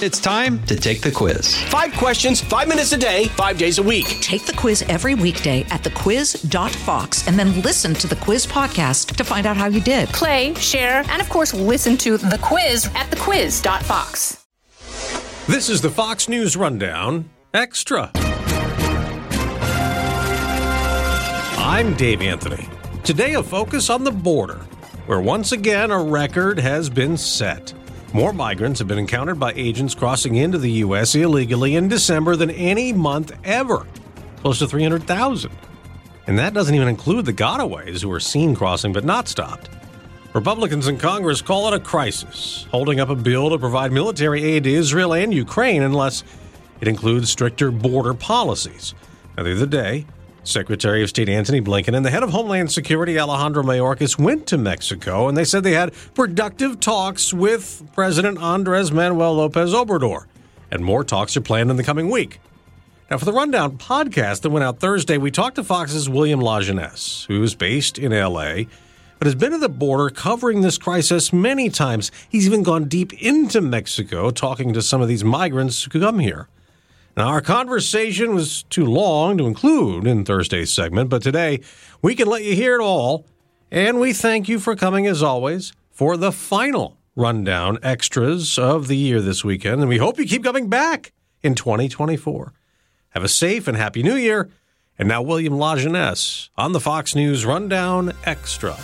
It's time to take the quiz. Five questions, five minutes a day, five days a week. Take the quiz every weekday at thequiz.fox and then listen to the quiz podcast to find out how you did. Play, share, and of course, listen to the quiz at thequiz.fox. This is the Fox News Rundown Extra. I'm Dave Anthony. Today, a focus on the border, where once again a record has been set. More migrants have been encountered by agents crossing into the U.S. illegally in December than any month ever, close to 300,000. And that doesn't even include the gotaways who are seen crossing but not stopped. Republicans in Congress call it a crisis, holding up a bill to provide military aid to Israel and Ukraine unless it includes stricter border policies. Now, the other day, Secretary of State Antony Blinken and the head of Homeland Security Alejandro Mayorkas went to Mexico and they said they had productive talks with President Andres Manuel Lopez Obrador. And more talks are planned in the coming week. Now, for the Rundown podcast that went out Thursday, we talked to Fox's William Lajeunesse, who is based in LA, but has been at the border covering this crisis many times. He's even gone deep into Mexico talking to some of these migrants who come here. Now, our conversation was too long to include in Thursday's segment, but today we can let you hear it all. And we thank you for coming, as always, for the final rundown extras of the year this weekend. And we hope you keep coming back in 2024. Have a safe and happy new year. And now, William Lajeunesse on the Fox News Rundown Extra.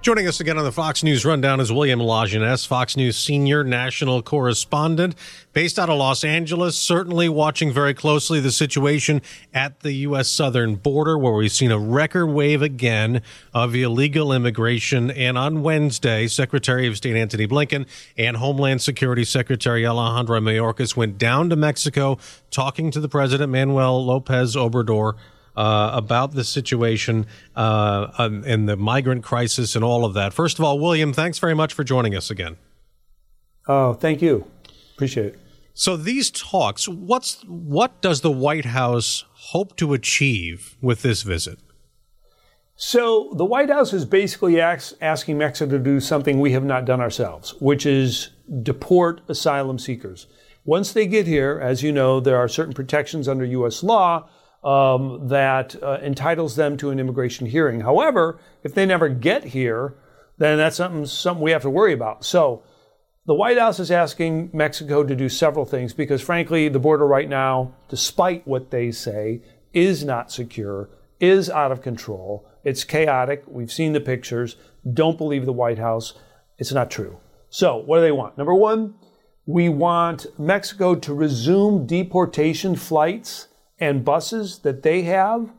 Joining us again on the Fox News Rundown is William Lajeunesse, Fox News senior national correspondent based out of Los Angeles, certainly watching very closely the situation at the U.S. southern border, where we've seen a record wave again of illegal immigration. And on Wednesday, Secretary of State Antony Blinken and Homeland Security Secretary Alejandro Mayorkas went down to Mexico talking to the President Manuel Lopez Obrador uh, about the situation uh, and the migrant crisis and all of that. First of all, William, thanks very much for joining us again. Oh, thank you. Appreciate it. So these talks, what's what does the White House hope to achieve with this visit? So the White House is basically ask, asking Mexico to do something we have not done ourselves, which is deport asylum seekers. Once they get here, as you know, there are certain protections under U.S. law um, that uh, entitles them to an immigration hearing. However, if they never get here, then that's something, something we have to worry about. So the White House is asking Mexico to do several things because, frankly, the border right now, despite what they say, is not secure, is out of control. It's chaotic. We've seen the pictures. Don't believe the White House. It's not true. So, what do they want? Number one, we want Mexico to resume deportation flights and buses that they have,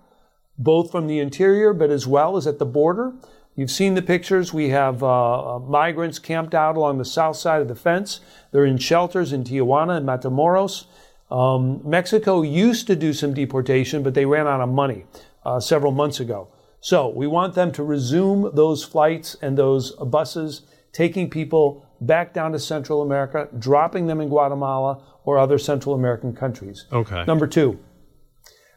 both from the interior but as well as at the border. You've seen the pictures. We have uh, uh, migrants camped out along the south side of the fence. They're in shelters in Tijuana and Matamoros. Um, Mexico used to do some deportation, but they ran out of money uh, several months ago. So we want them to resume those flights and those buses, taking people back down to Central America, dropping them in Guatemala or other Central American countries. Okay. Number two,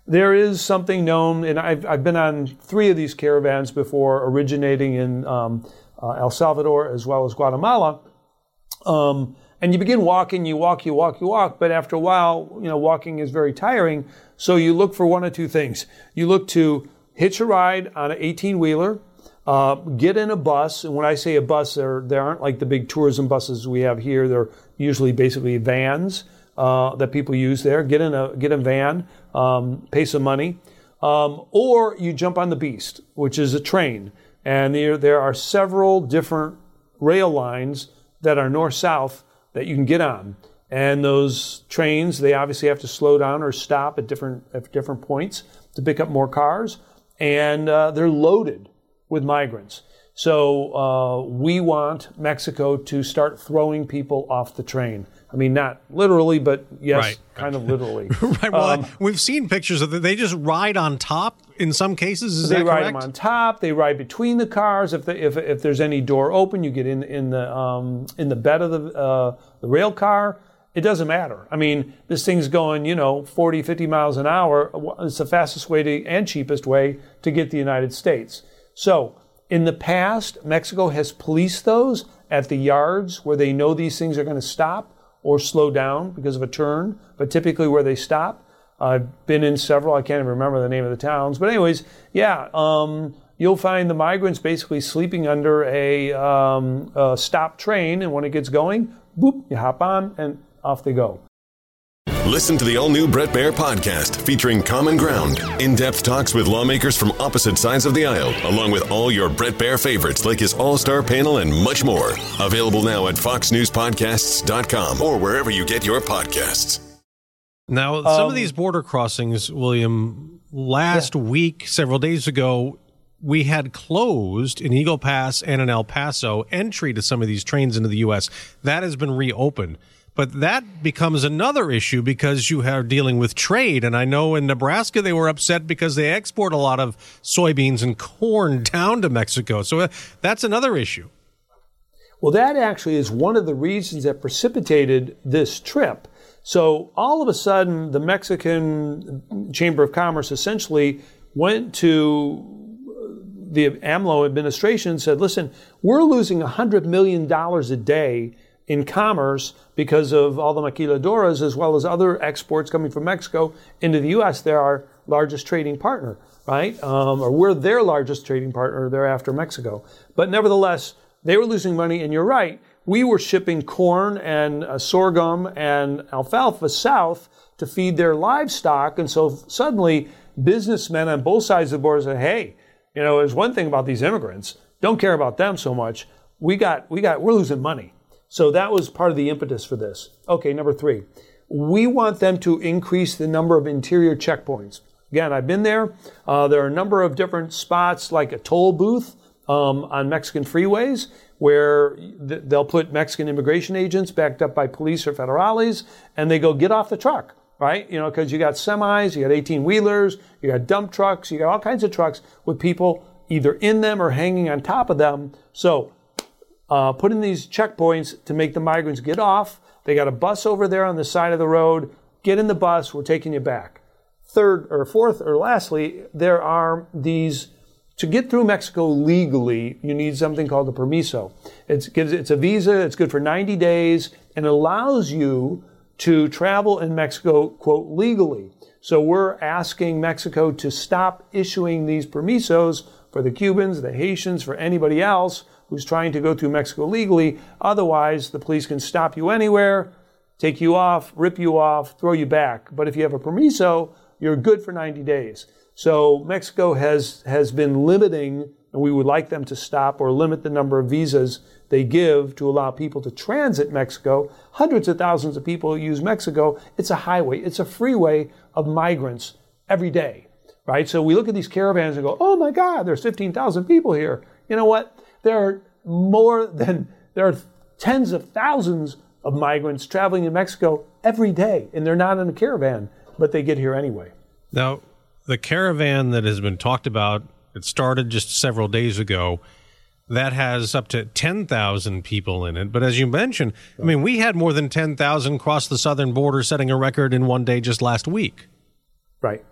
there is something known, and I've, I've been on three of these caravans before, originating in um, uh, El Salvador as well as Guatemala. Um, and you begin walking, you walk, you walk, you walk, but after a while, you know, walking is very tiring. So you look for one or two things. You look to hitch a ride on an 18 wheeler, uh, get in a bus. And when I say a bus, they they aren't like the big tourism buses we have here. They're usually basically vans uh, that people use there. Get in a get a van, um, pay some money, um, or you jump on the Beast, which is a train, and there there are several different rail lines that are north south that you can get on. And those trains, they obviously have to slow down or stop at different at different points to pick up more cars, and uh, they're loaded with migrants. So uh, we want Mexico to start throwing people off the train. I mean, not literally, but yes, right. kind of literally. right. Well, um, we've seen pictures of it. They just ride on top in some cases. Is they ride them on top. They ride between the cars. If, the, if, if there's any door open, you get in in the um, in the bed of the uh, the rail car. It doesn't matter. I mean, this thing's going, you know, 40, 50 miles an hour. It's the fastest way to, and cheapest way to get the United States. So In the past, Mexico has policed those at the yards where they know these things are going to stop or slow down because of a turn, but typically where they stop. I've been in several, I can't even remember the name of the towns, but anyways, yeah, um, you'll find the migrants basically sleeping under a, um, a stop train, and when it gets going, boop, you hop on and off they go. Listen to the all new Brett Baier podcast featuring Common Ground, in depth talks with lawmakers from opposite sides of the aisle, along with all your Brett Baier favorites like his all star panel and much more. Available now at FoxNewsPodcasts.com or wherever you get your podcasts. Now, some Um, of these border crossings, William, last week, several days ago, we had closed in Eagle Pass and in El Paso entry to some of these trains into the U.S. That has been reopened. But that becomes another issue because you are dealing with trade. And I know in Nebraska they were upset because they export a lot of soybeans and corn down to Mexico. So uh, that's another issue. Well, that actually is one of the reasons that precipitated this trip. So all of a sudden, the Mexican Chamber of Commerce essentially went to the AMLO administration and said, listen, we're losing $100 million a day in commerce because of all the maquiladoras as well as other exports coming from Mexico into the U.S. They're our largest trading partner, right? Um, or we're their largest trading partner thereafter Mexico. But nevertheless, they were losing money, and you're right. We were shipping corn and uh, sorghum and alfalfa south to feed their livestock, and so suddenly businessmen on both sides of the border said, "Hey, you know, there's one thing about these immigrants. Don't care about them so much. We got, we got, we're losing money." So that was part of the impetus for this. Okay, number three, we want them to increase the number of interior checkpoints. Again, I've been there. Uh, there are a number of different spots, like a toll booth um, on Mexican freeways, where th- they'll put Mexican immigration agents backed up by police or federales, and they go get off the truck, right? You know, because you got semis, you got 18 wheelers, you got dump trucks, you got all kinds of trucks with people either in them or hanging on top of them. So uh, put in these checkpoints to make the migrants get off. They got a bus over there on the side of the road. Get in the bus. We're taking you back. Third or fourth or lastly, there are these. To get through Mexico legally, you need something called a permiso. It's, it's a visa. It's good for 90 days and allows you to travel in Mexico, quote, legally. So we're asking Mexico to stop issuing these permisos for the Cubans, the Haitians, for anybody else who's trying to go through Mexico legally. Otherwise, the police can stop you anywhere, take you off, rip you off, throw you back. But if you have a permiso, you're good for 90 days. So Mexico has, has been limiting, and we would like them to stop or limit the number of visas they give to allow people to transit Mexico. Hundreds of thousands of people use Mexico. It's a highway, it's a freeway of migrants every day, right? So we look at these caravans and go, oh my God, there's 15,000 people here. You know what? There are more than, there are tens of thousands of migrants traveling in Mexico every day, and they're not in a caravan, but they get here anyway. Now, the caravan that has been talked about, it started just several days ago. That has up to 10,000 people in it. But as you mentioned, I mean, we had more than 10,000 cross the southern border, setting a record in one day just last week. Right,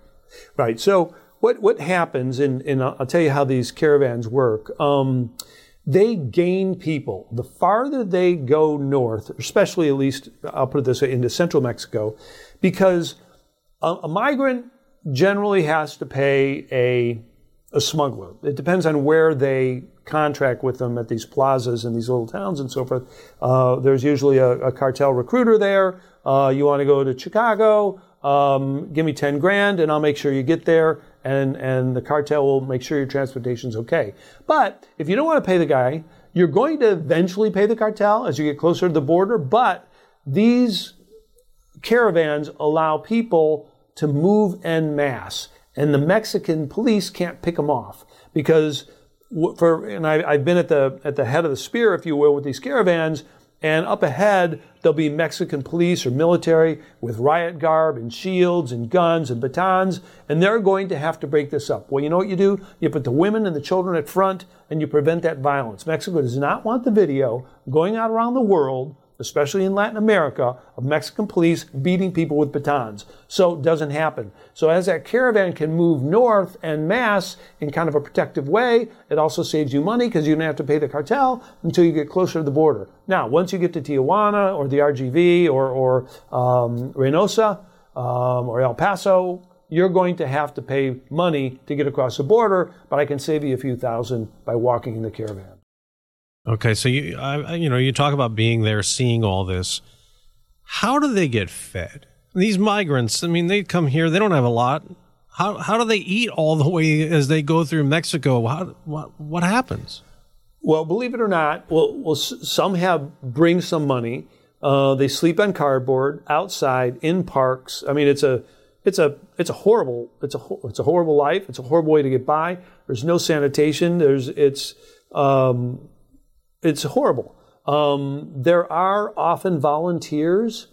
right. So what what happens, and, and I'll tell you how these caravans work. Um, they gain people. The farther they go north, especially at least, I'll put it this way, into central Mexico, because a, a migrant generally has to pay a, a smuggler. It depends on where they contract with them at these plazas and these little towns and so forth. Uh, there's usually a, a, cartel recruiter there. Uh, you want to go to Chicago, um, give me 10 grand and I'll make sure you get there and, and the cartel will make sure your transportation's okay. But if you don't want to pay the guy, you're going to eventually pay the cartel as you get closer to the border, but these caravans allow people to move en masse and the Mexican police can't pick them off because for, and I, have been at the, at the head of the spear, if you will, with these caravans, and up ahead, there'll be Mexican police or military with riot garb and shields and guns and batons, and they're going to have to break this up. Well, you know what you do? You put the women and the children at front, and you prevent that violence. Mexico does not want the video going out around the world especially in Latin America, of Mexican police beating people with batons. So it doesn't happen. So as that caravan can move north and mass in kind of a protective way, it also saves you money because you don't have to pay the cartel until you get closer to the border. Now, once you get to Tijuana or the RGV or, or um, Reynosa um, or El Paso, you're going to have to pay money to get across the border, but I can save you a few thousand by walking in the caravan. Okay, so you I, you know you talk about being there, seeing all this. How do they get fed? These migrants, I mean, they come here, they don't have a lot. How how do they eat all the way as they go through Mexico? How, what what happens? Well, believe it or not, well, well some have bring some money. Uh, they sleep on cardboard outside in parks. I mean, it's a it's a it's a horrible it's a it's a horrible life. It's a horrible way to get by. There's no sanitation. There's it's um, it's horrible. Um, there are often volunteers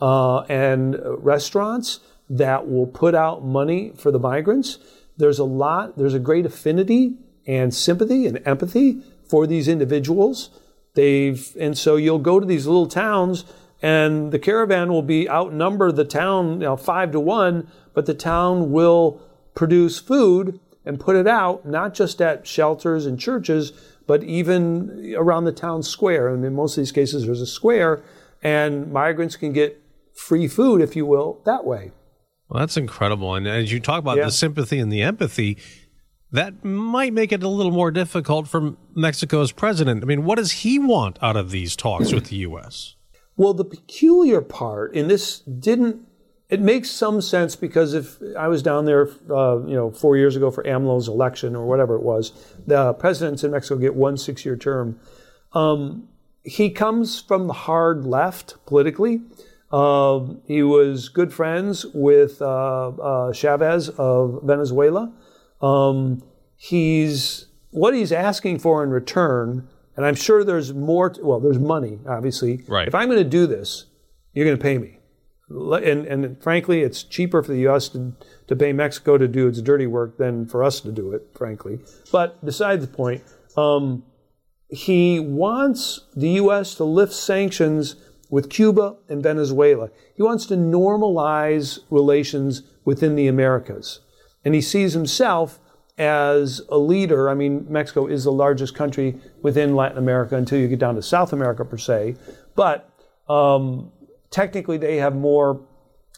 uh, and restaurants that will put out money for the migrants. There's a lot, there's a great affinity and sympathy and empathy for these individuals. They've, and so you'll go to these little towns and the caravan will be outnumber the town, you know, five to one, but the town will produce food and put it out, not just at shelters and churches, but even around the town square. And in most of these cases, there's a square, and migrants can get free food, if you will, that way. Well, that's incredible. And as you talk about yeah. the sympathy and the empathy, that might make it a little more difficult for Mexico's president. I mean, what does he want out of these talks with the U.S.? Well, the peculiar part, and this didn't it makes some sense because if I was down there, uh, you know, four years ago for AMLO's election or whatever it was, the presidents in Mexico get one six-year term. Um, he comes from the hard left politically. Uh, he was good friends with uh, uh, Chavez of Venezuela. Um, he's what he's asking for in return, and I'm sure there's more. To, well, there's money, obviously. Right. If I'm going to do this, you're going to pay me and, and frankly, it's cheaper for the U.S. To, to pay Mexico to do its dirty work than for us to do it, frankly. But beside the point, um, he wants the U.S. to lift sanctions with Cuba and Venezuela. He wants to normalize relations within the Americas. And he sees himself as a leader. I mean, Mexico is the largest country within Latin America until you get down to South America, per se. But um, technically they have more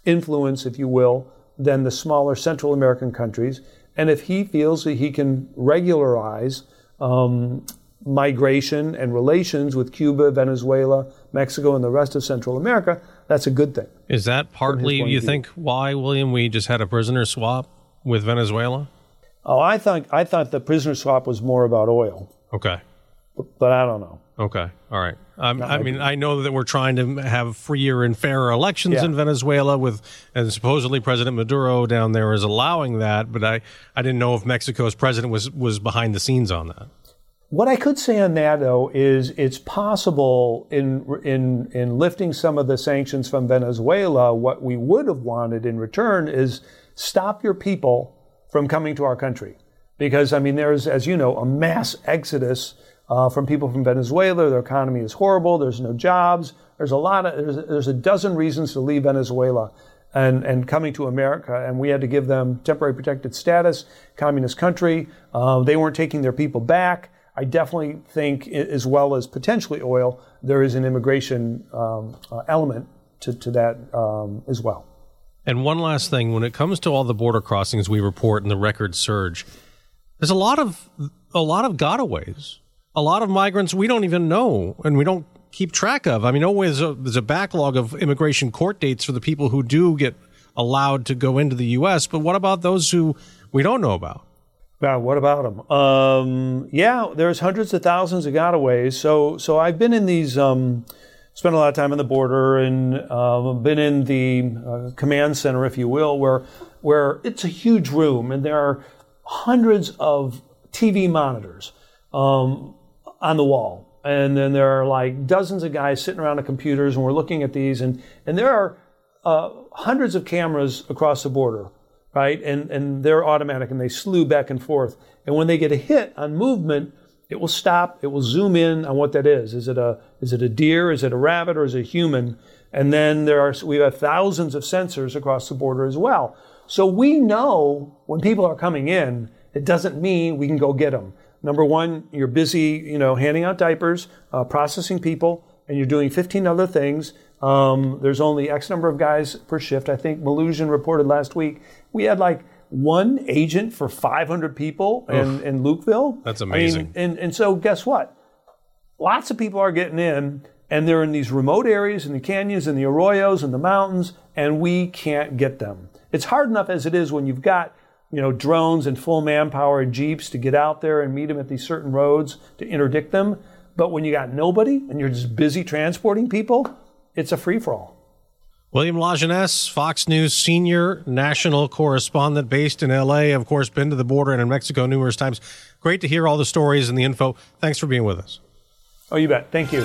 influence, if you will, than the smaller Central American countries. And if he feels that he can regularize um, migration and relations with Cuba, Venezuela, Mexico, and the rest of Central America, that's a good thing. Is that partly, you think, why, William, we just had a prisoner swap with Venezuela? Oh, I thought I thought the prisoner swap was more about oil. Okay. But, but I don't know. Okay. All right. Um, I mean, I know that we're trying to have freer and fairer elections yeah. in Venezuela with, and supposedly President Maduro down there is allowing that, but I, I didn't know if Mexico's president was, was behind the scenes on that. What I could say on that, though, is it's possible in, in, in lifting some of the sanctions from Venezuela, what we would have wanted in return is stop your people from coming to our country. Because, I mean, there's, as you know, a mass exodus uh, from people from Venezuela. Their economy is horrible. There's no jobs. There's a lot of there's, there's a dozen reasons to leave Venezuela and, and coming to America. And we had to give them temporary protected status, communist country. Uh, they weren't taking their people back. I definitely think, as well as potentially oil, there is an immigration um, uh, element to, to that um, as well. And one last thing when it comes to all the border crossings we report and the record surge, there's a lot of a lot of gotaways a lot of migrants we don't even know and we don't keep track of. I mean, always a, there's a backlog of immigration court dates for the people who do get allowed to go into the U.S. But what about those who we don't know about? Yeah, what about them? Um, yeah, there's hundreds of thousands of gotaways. So, so I've been in these, um, spent a lot of time on the border, and uh, been in the uh, command center, if you will, where where it's a huge room, and there are hundreds of TV monitors. Um, on the wall. And then there are like dozens of guys sitting around the computers, and we're looking at these, and, and there are uh, hundreds of cameras across the border, right? And, and they're automatic, and they slew back and forth. And when they get a hit on movement, it will stop. It will zoom in on what that is. Is it a is it a deer? Is it a rabbit? Or is it a human? And then there are we have thousands of sensors across the border as well. So we know when people are coming in. It doesn't mean we can go get them. Number one, you're busy, you know, handing out diapers, uh, processing people, and you're doing 15 other things. Um, there's only X number of guys per shift. I think Melugin reported last week we had like one agent for 500 people in, in Lukeville. That's I mean, amazing. and, and so guess what? Lots of people are getting in, and they're in these remote areas, in the canyons, and the arroyos, and the mountains, and we can't get them. It's hard enough as it is when you've got you know drones and full manpower and jeeps to get out there and meet them at these certain roads to interdict them. But when you got nobody and you're just busy transporting people, it's a free for all. William Lajeunesse, Fox News senior national correspondent based in LA, of course, been to the border and in Mexico numerous times. Great to hear all the stories and the info. Thanks for being with us. Oh, you bet. Thank you.